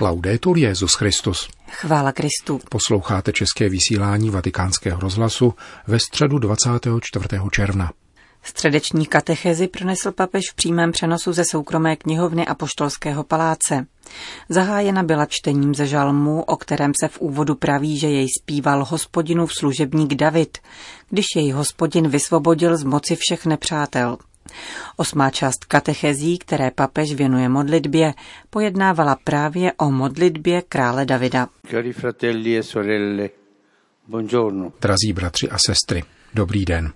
Laudetur Jezus Christus. Chvála Kristu. Posloucháte české vysílání Vatikánského rozhlasu ve středu 24. června. Středeční katechezi pronesl papež v přímém přenosu ze soukromé knihovny a poštolského paláce. Zahájena byla čtením ze žalmu, o kterém se v úvodu praví, že jej zpíval hospodinův služebník David, když jej hospodin vysvobodil z moci všech nepřátel. Osmá část katechezí, které papež věnuje modlitbě, pojednávala právě o modlitbě krále Davida. E Drazí bratři a sestry, dobrý den.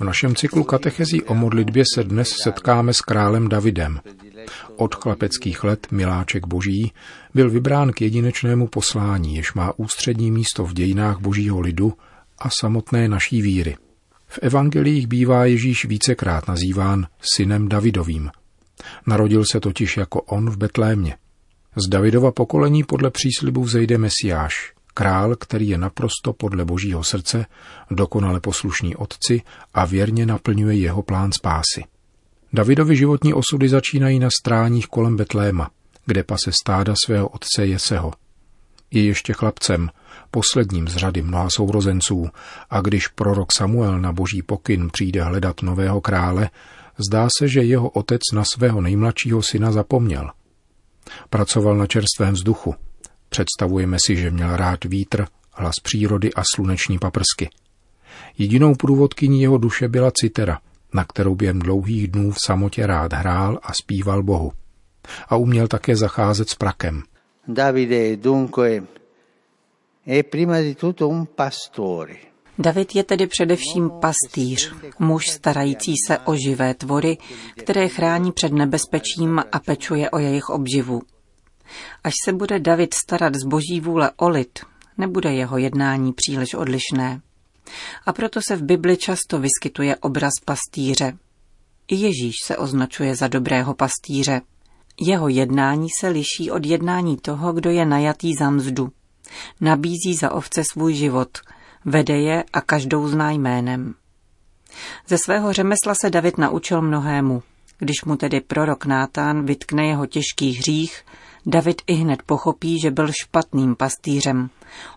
V našem cyklu katechezí o modlitbě se dnes setkáme s králem Davidem. Od chlapeckých let miláček boží byl vybrán k jedinečnému poslání, jež má ústřední místo v dějinách božího lidu a samotné naší víry – v evangelích bývá Ježíš vícekrát nazýván synem Davidovým. Narodil se totiž jako on v Betlémě. Z Davidova pokolení podle příslibu vzejde Mesiáš, král, který je naprosto podle božího srdce, dokonale poslušný otci a věrně naplňuje jeho plán spásy. Davidovi životní osudy začínají na stráních kolem Betléma, kde pase stáda svého otce Jeseho. Je ještě chlapcem, posledním z řady mnoha sourozenců, a když prorok Samuel na boží pokyn přijde hledat nového krále, zdá se, že jeho otec na svého nejmladšího syna zapomněl. Pracoval na čerstvém vzduchu. Představujeme si, že měl rád vítr, hlas přírody a sluneční paprsky. Jedinou průvodkyní jeho duše byla citera, na kterou během dlouhých dnů v samotě rád hrál a zpíval Bohu. A uměl také zacházet s prakem. Davide dunque David je tedy především pastýř, muž starající se o živé tvory, které chrání před nebezpečím a pečuje o jejich obživu. Až se bude David starat z boží vůle o lid, nebude jeho jednání příliš odlišné. A proto se v Bibli často vyskytuje obraz pastýře. I Ježíš se označuje za dobrého pastýře. Jeho jednání se liší od jednání toho, kdo je najatý za mzdu. Nabízí za ovce svůj život, vede je a každou zná jménem. Ze svého řemesla se David naučil mnohému. Když mu tedy prorok Nátán vytkne jeho těžký hřích, David i hned pochopí, že byl špatným pastýřem.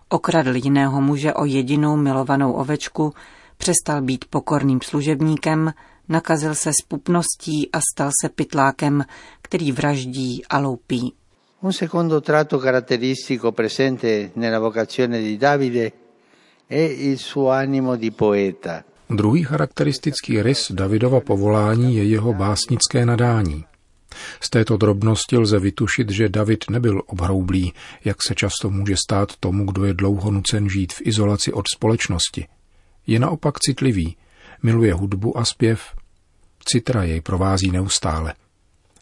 Okradl jiného muže o jedinou milovanou ovečku, přestal být pokorným služebníkem, nakazil se spupností a stal se pytlákem, který vraždí a loupí. Un secondo tratto caratteristico presente nella vocazione di Davide è il suo animo di poeta. Druhý charakteristický rys Davidova povolání je jeho básnické nadání. Z této drobnosti lze vytušit, že David nebyl obhroublý, jak se často může stát tomu, kdo je dlouho nucen žít v izolaci od společnosti. Je naopak citlivý, miluje hudbu a zpěv. Citra jej provází neustále.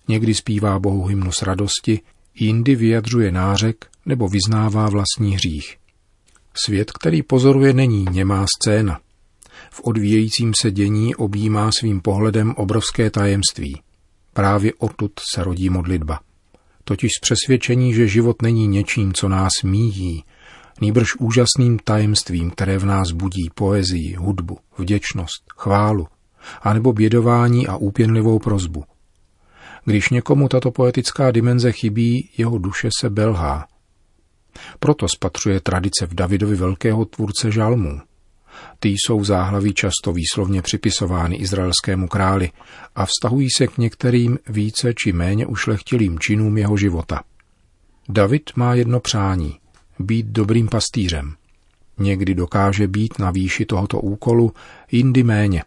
Někdy zpívá Bohu hymnu s radosti, jindy vyjadřuje nářek nebo vyznává vlastní hřích. Svět, který pozoruje, není němá scéna. V odvíjejícím se dění objímá svým pohledem obrovské tajemství. Právě odtud se rodí modlitba. Totiž z přesvědčení, že život není něčím, co nás míjí, nýbrž úžasným tajemstvím, které v nás budí poezii, hudbu, vděčnost, chválu, anebo bědování a úpěnlivou prozbu – když někomu tato poetická dimenze chybí, jeho duše se belhá. Proto spatřuje tradice v Davidovi velkého tvůrce žalmů. Ty jsou v záhlaví často výslovně připisovány izraelskému králi a vztahují se k některým více či méně ušlechtilým činům jeho života. David má jedno přání – být dobrým pastýřem. Někdy dokáže být na výši tohoto úkolu, jindy méně.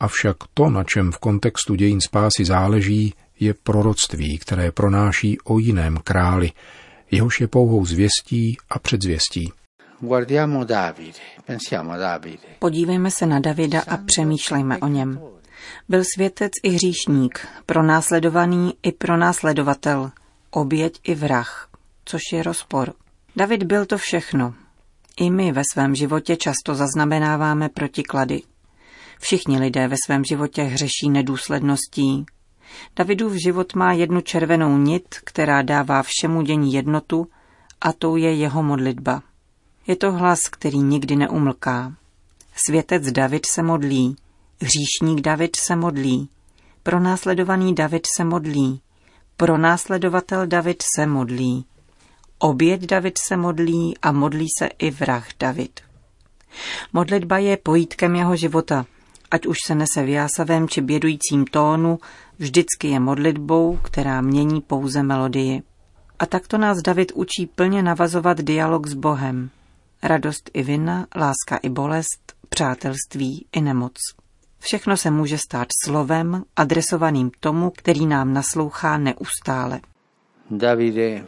Avšak to, na čem v kontextu dějin spásy záleží, je proroctví, které pronáší o jiném králi, jehož je pouhou zvěstí a předzvěstí. Podívejme se na Davida a přemýšlejme o něm. Byl světec i hříšník, pronásledovaný i pronásledovatel, oběť i vrah, což je rozpor. David byl to všechno. I my ve svém životě často zaznamenáváme protiklady. Všichni lidé ve svém životě hřeší nedůsledností, Davidův život má jednu červenou nit, která dává všemu dění jednotu, a tou je jeho modlitba. Je to hlas, který nikdy neumlká. Světec David se modlí, hříšník David se modlí, pronásledovaný David se modlí, pronásledovatel David se modlí. Oběť David se modlí a modlí se i vrah David. Modlitba je pojítkem jeho života. Ať už se nese v jásavém či bědujícím tónu, vždycky je modlitbou, která mění pouze melodii. A takto nás David učí plně navazovat dialog s Bohem. Radost i vina, láska i bolest, přátelství i nemoc. Všechno se může stát slovem, adresovaným tomu, který nám naslouchá neustále. Davide,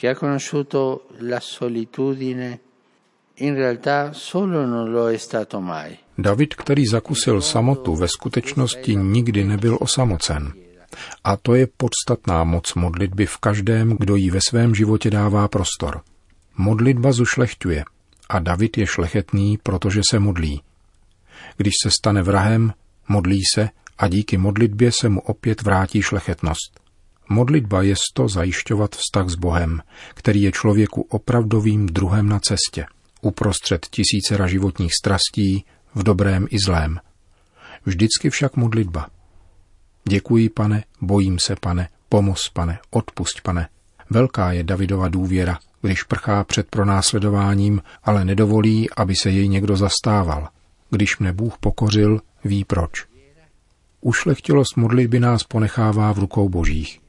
che ha conosciuto la solitudine, in realtà solo non lo è stato mai. David, který zakusil samotu, ve skutečnosti nikdy nebyl osamocen. A to je podstatná moc modlitby v každém, kdo jí ve svém životě dává prostor. Modlitba zušlechťuje a David je šlechetný, protože se modlí. Když se stane vrahem, modlí se a díky modlitbě se mu opět vrátí šlechetnost. Modlitba je to zajišťovat vztah s Bohem, který je člověku opravdovým druhem na cestě, uprostřed tisícera životních strastí, v dobrém i zlém. Vždycky však modlitba. Děkuji, pane, bojím se, pane, pomoz, pane, odpusť, pane. Velká je Davidova důvěra, když prchá před pronásledováním, ale nedovolí, aby se jej někdo zastával. Když mne Bůh pokořil, ví proč. Ušlechtilost modlitby nás ponechává v rukou božích.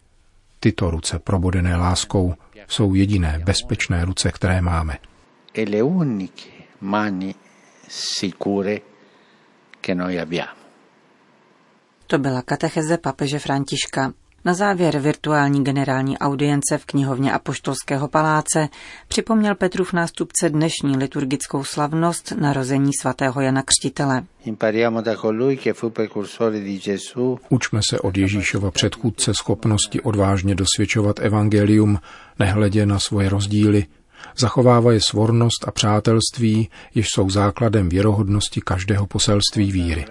Tyto ruce probodené láskou jsou jediné bezpečné ruce, které máme. E le uniche mani sicure che noi abbiamo. To byla katecheze papeže Františka. Na závěr virtuální generální audience v knihovně Apoštolského paláce připomněl Petrův nástupce dnešní liturgickou slavnost narození svatého Jana Křtitele. Učme se od Ježíšova předchůdce schopnosti odvážně dosvědčovat evangelium, nehledě na svoje rozdíly, zachovávaje svornost a přátelství, jež jsou základem věrohodnosti každého poselství víry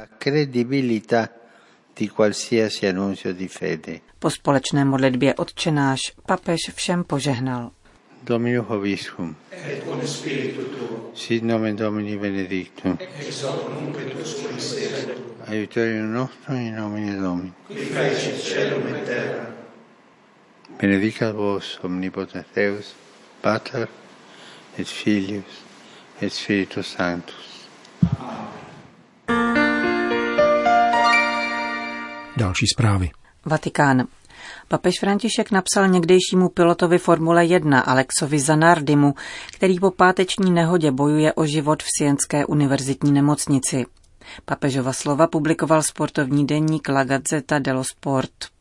di qualsiasi annuncio di fede. Po společné modlitbě odčenáš papež všem požehnal. Dominus Hoviscum. Et con spiritu tuo. Sit nomen Domini benedictum. Ex hoc nunc et usque in Aiuterium nostrum in nomine Domini. Qui fecit celum et terra. Benedicat vos omnipotens Deus, Pater et Filius et Spiritus Sanctus. Další zprávy. Vatikán. Papež František napsal někdejšímu pilotovi Formule 1 Alexovi Zanardimu, který po páteční nehodě bojuje o život v Sienské univerzitní nemocnici. Papežova slova publikoval sportovní denník La Gazzetta dello Sport.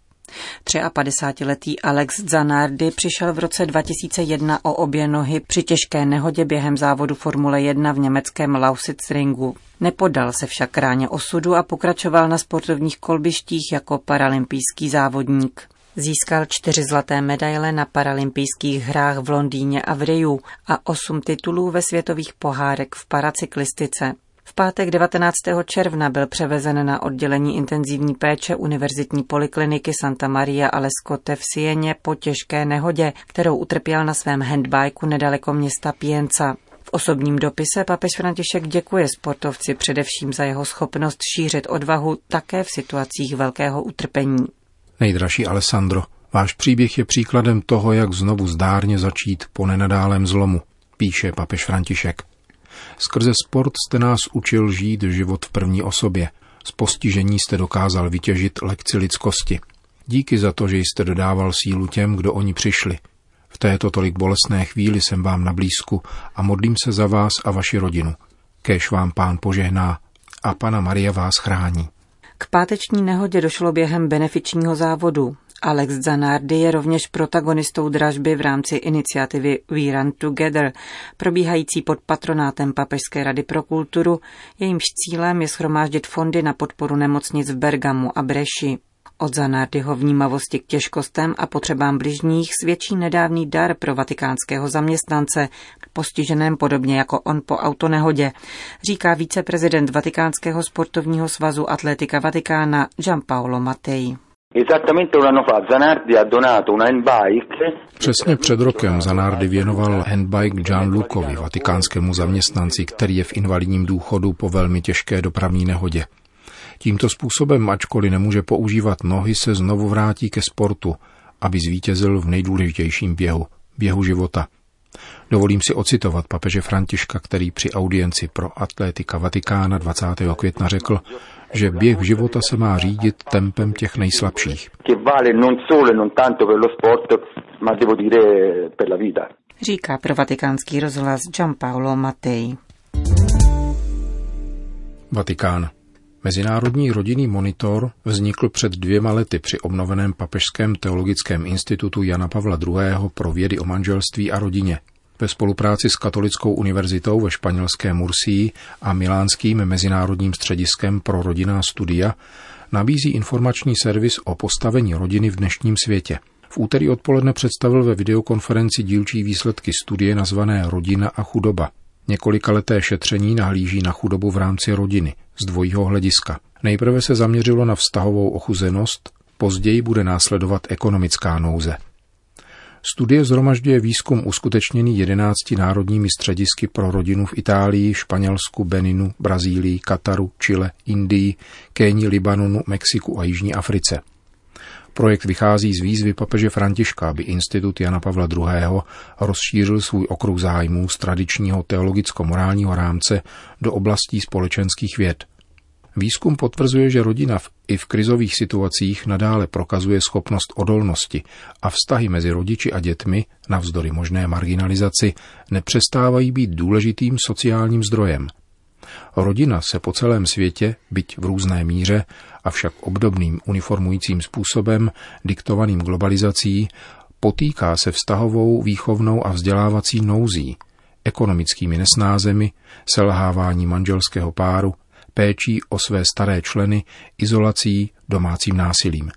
53-letý Alex Zanardi přišel v roce 2001 o obě nohy při těžké nehodě během závodu Formule 1 v německém Lausitzringu. Nepodal se však ráně osudu a pokračoval na sportovních kolbištích jako paralympijský závodník. Získal čtyři zlaté medaile na paralympijských hrách v Londýně a v Riu a osm titulů ve světových pohárek v paracyklistice. V pátek 19. června byl převezen na oddělení intenzivní péče Univerzitní polikliniky Santa Maria Alescote v Sieně po těžké nehodě, kterou utrpěl na svém handbajku nedaleko města Pienza. V osobním dopise papež František děkuje sportovci především za jeho schopnost šířit odvahu také v situacích velkého utrpení. Nejdražší Alessandro, váš příběh je příkladem toho, jak znovu zdárně začít po nenadálém zlomu, píše papež František. Skrze sport jste nás učil žít život v první osobě. Z postižení jste dokázal vytěžit lekci lidskosti. Díky za to, že jste dodával sílu těm, kdo oni přišli. V této tolik bolestné chvíli jsem vám na blízku a modlím se za vás a vaši rodinu. Kéž vám pán požehná a pana Maria vás chrání. K páteční nehodě došlo během benefičního závodu. Alex Zanardi je rovněž protagonistou dražby v rámci iniciativy We Run Together, probíhající pod patronátem Papežské rady pro kulturu, jejímž cílem je schromáždit fondy na podporu nemocnic v Bergamu a Breši. Od Zanardyho vnímavosti k těžkostem a potřebám bližních svědčí nedávný dar pro vatikánského zaměstnance, postiženém podobně jako on po autonehodě, říká viceprezident Vatikánského sportovního svazu Atletika Vatikána Gianpaolo Mattei. Přesně před rokem Zanardi věnoval handbike Gianlucovi, vatikánskému zaměstnanci, který je v invalidním důchodu po velmi těžké dopravní nehodě. Tímto způsobem, ačkoliv nemůže používat nohy, se znovu vrátí ke sportu aby zvítězil v nejdůležitějším běhu, běhu života. Dovolím si ocitovat papeže Františka, který při audienci pro atlétika Vatikána 20. května řekl, že běh života se má řídit tempem těch nejslabších. Říká pro vatikánský rozhlas Gianpaolo Mattei. Vatikán. Mezinárodní rodinný monitor vznikl před dvěma lety při obnoveném Papežském teologickém institutu Jana Pavla II. pro vědy o manželství a rodině. Ve spolupráci s Katolickou univerzitou ve španělské Mursii a Milánským mezinárodním střediskem pro rodinná studia nabízí informační servis o postavení rodiny v dnešním světě. V úterý odpoledne představil ve videokonferenci dílčí výsledky studie nazvané Rodina a chudoba – Několikaleté šetření nahlíží na chudobu v rámci rodiny z dvojího hlediska. Nejprve se zaměřilo na vztahovou ochuzenost, později bude následovat ekonomická nouze. Studie zhromažďuje výzkum uskutečněný 11 národními středisky pro rodinu v Itálii, Španělsku, Beninu, Brazílii, Kataru, Chile, Indii, Kéni, Libanonu, Mexiku a Jižní Africe. Projekt vychází z výzvy papeže Františka, aby Institut Jana Pavla II. rozšířil svůj okruh zájmů z tradičního teologicko-morálního rámce do oblastí společenských věd. Výzkum potvrzuje, že rodina v, i v krizových situacích nadále prokazuje schopnost odolnosti a vztahy mezi rodiči a dětmi, navzdory možné marginalizaci, nepřestávají být důležitým sociálním zdrojem – Rodina se po celém světě, byť v různé míře, avšak obdobným uniformujícím způsobem, diktovaným globalizací, potýká se vztahovou, výchovnou a vzdělávací nouzí, ekonomickými nesnázemi, selhávání manželského páru, péčí o své staré členy, izolací, domácím násilím.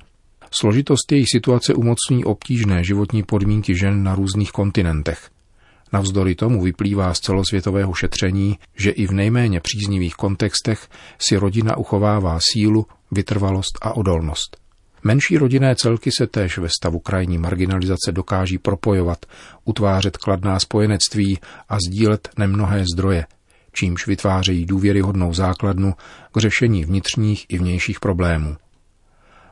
Složitost jejich situace umocní obtížné životní podmínky žen na různých kontinentech. Navzdory tomu vyplývá z celosvětového šetření, že i v nejméně příznivých kontextech si rodina uchovává sílu, vytrvalost a odolnost. Menší rodinné celky se též ve stavu krajní marginalizace dokáží propojovat, utvářet kladná spojenectví a sdílet nemnohé zdroje, čímž vytvářejí důvěryhodnou základnu k řešení vnitřních i vnějších problémů.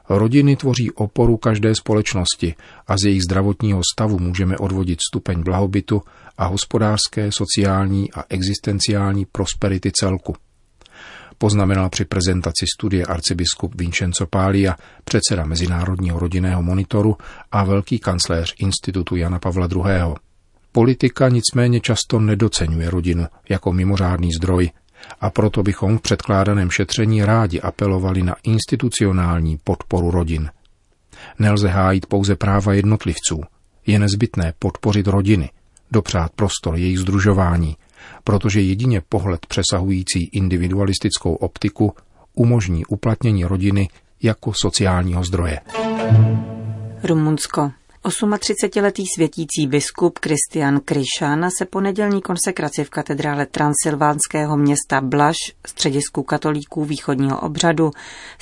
Rodiny tvoří oporu každé společnosti a z jejich zdravotního stavu můžeme odvodit stupeň blahobytu a hospodářské, sociální a existenciální prosperity celku. Poznamenal při prezentaci studie arcibiskup Vincenzo Pália, předseda Mezinárodního rodinného monitoru a velký kancléř Institutu Jana Pavla II. Politika nicméně často nedocenuje rodinu jako mimořádný zdroj, a proto bychom v předkládaném šetření rádi apelovali na institucionální podporu rodin. Nelze hájit pouze práva jednotlivců. Je nezbytné podpořit rodiny, dopřát prostor jejich združování, protože jedině pohled přesahující individualistickou optiku umožní uplatnění rodiny jako sociálního zdroje. Rumunsko. 38-letý světící biskup Kristian Kryšan se po nedělní konsekraci v katedrále transylvánského města Blaž, středisku katolíků východního obřadu,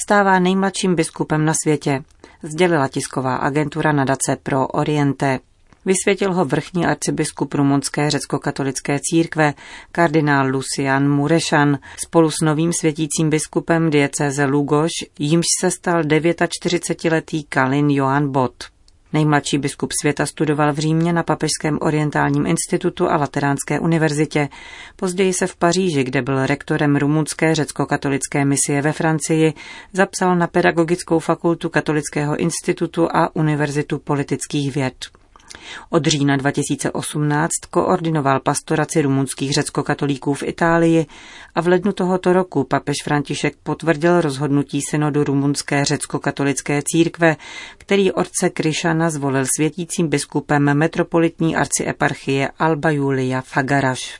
stává nejmladším biskupem na světě, sdělila tisková agentura nadace pro Oriente. Vysvětil ho vrchní arcibiskup rumunské řecko-katolické církve, kardinál Lucian Murešan, spolu s novým světícím biskupem diecéze Lugoš, jímž se stal 49-letý Kalin Johan Bot. Nejmladší biskup světa studoval v Římě na Papežském orientálním institutu a Lateránské univerzitě. Později se v Paříži, kde byl rektorem rumunské řecko-katolické misie ve Francii, zapsal na Pedagogickou fakultu Katolického institutu a Univerzitu politických věd. Od října 2018 koordinoval pastoraci rumunských řeckokatolíků v Itálii a v lednu tohoto roku papež František potvrdil rozhodnutí synodu rumunské řeckokatolické církve, který otce Kryšana zvolil světícím biskupem metropolitní arcieparchie Alba Julia Fagaraš.